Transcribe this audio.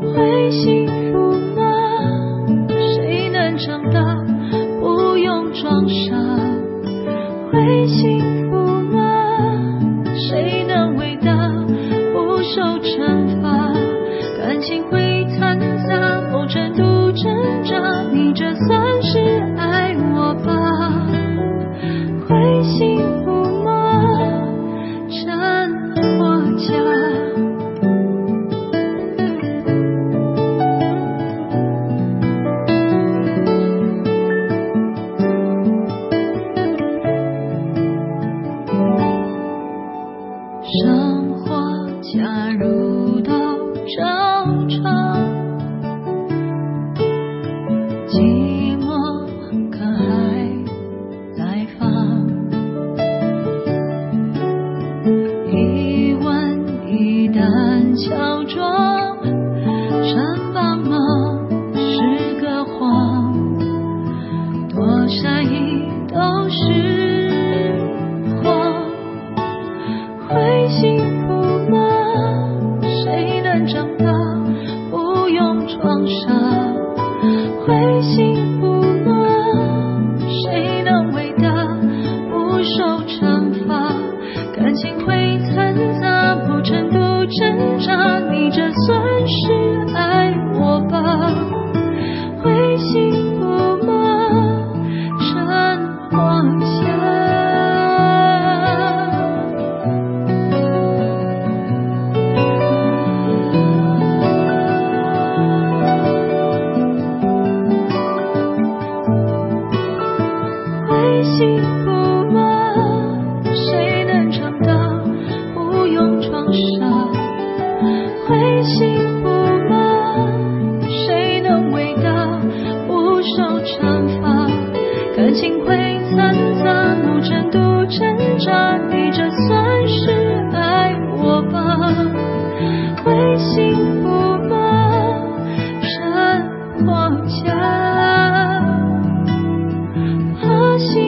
会幸福吗谁能长大不用装傻？会幸伤。see. 幸福吗谁能尝到不用装傻会幸福吗谁能伟大不受惩罚感情会残杂无真度挣扎你这算是爱我吧。会幸福吗生活家。和幸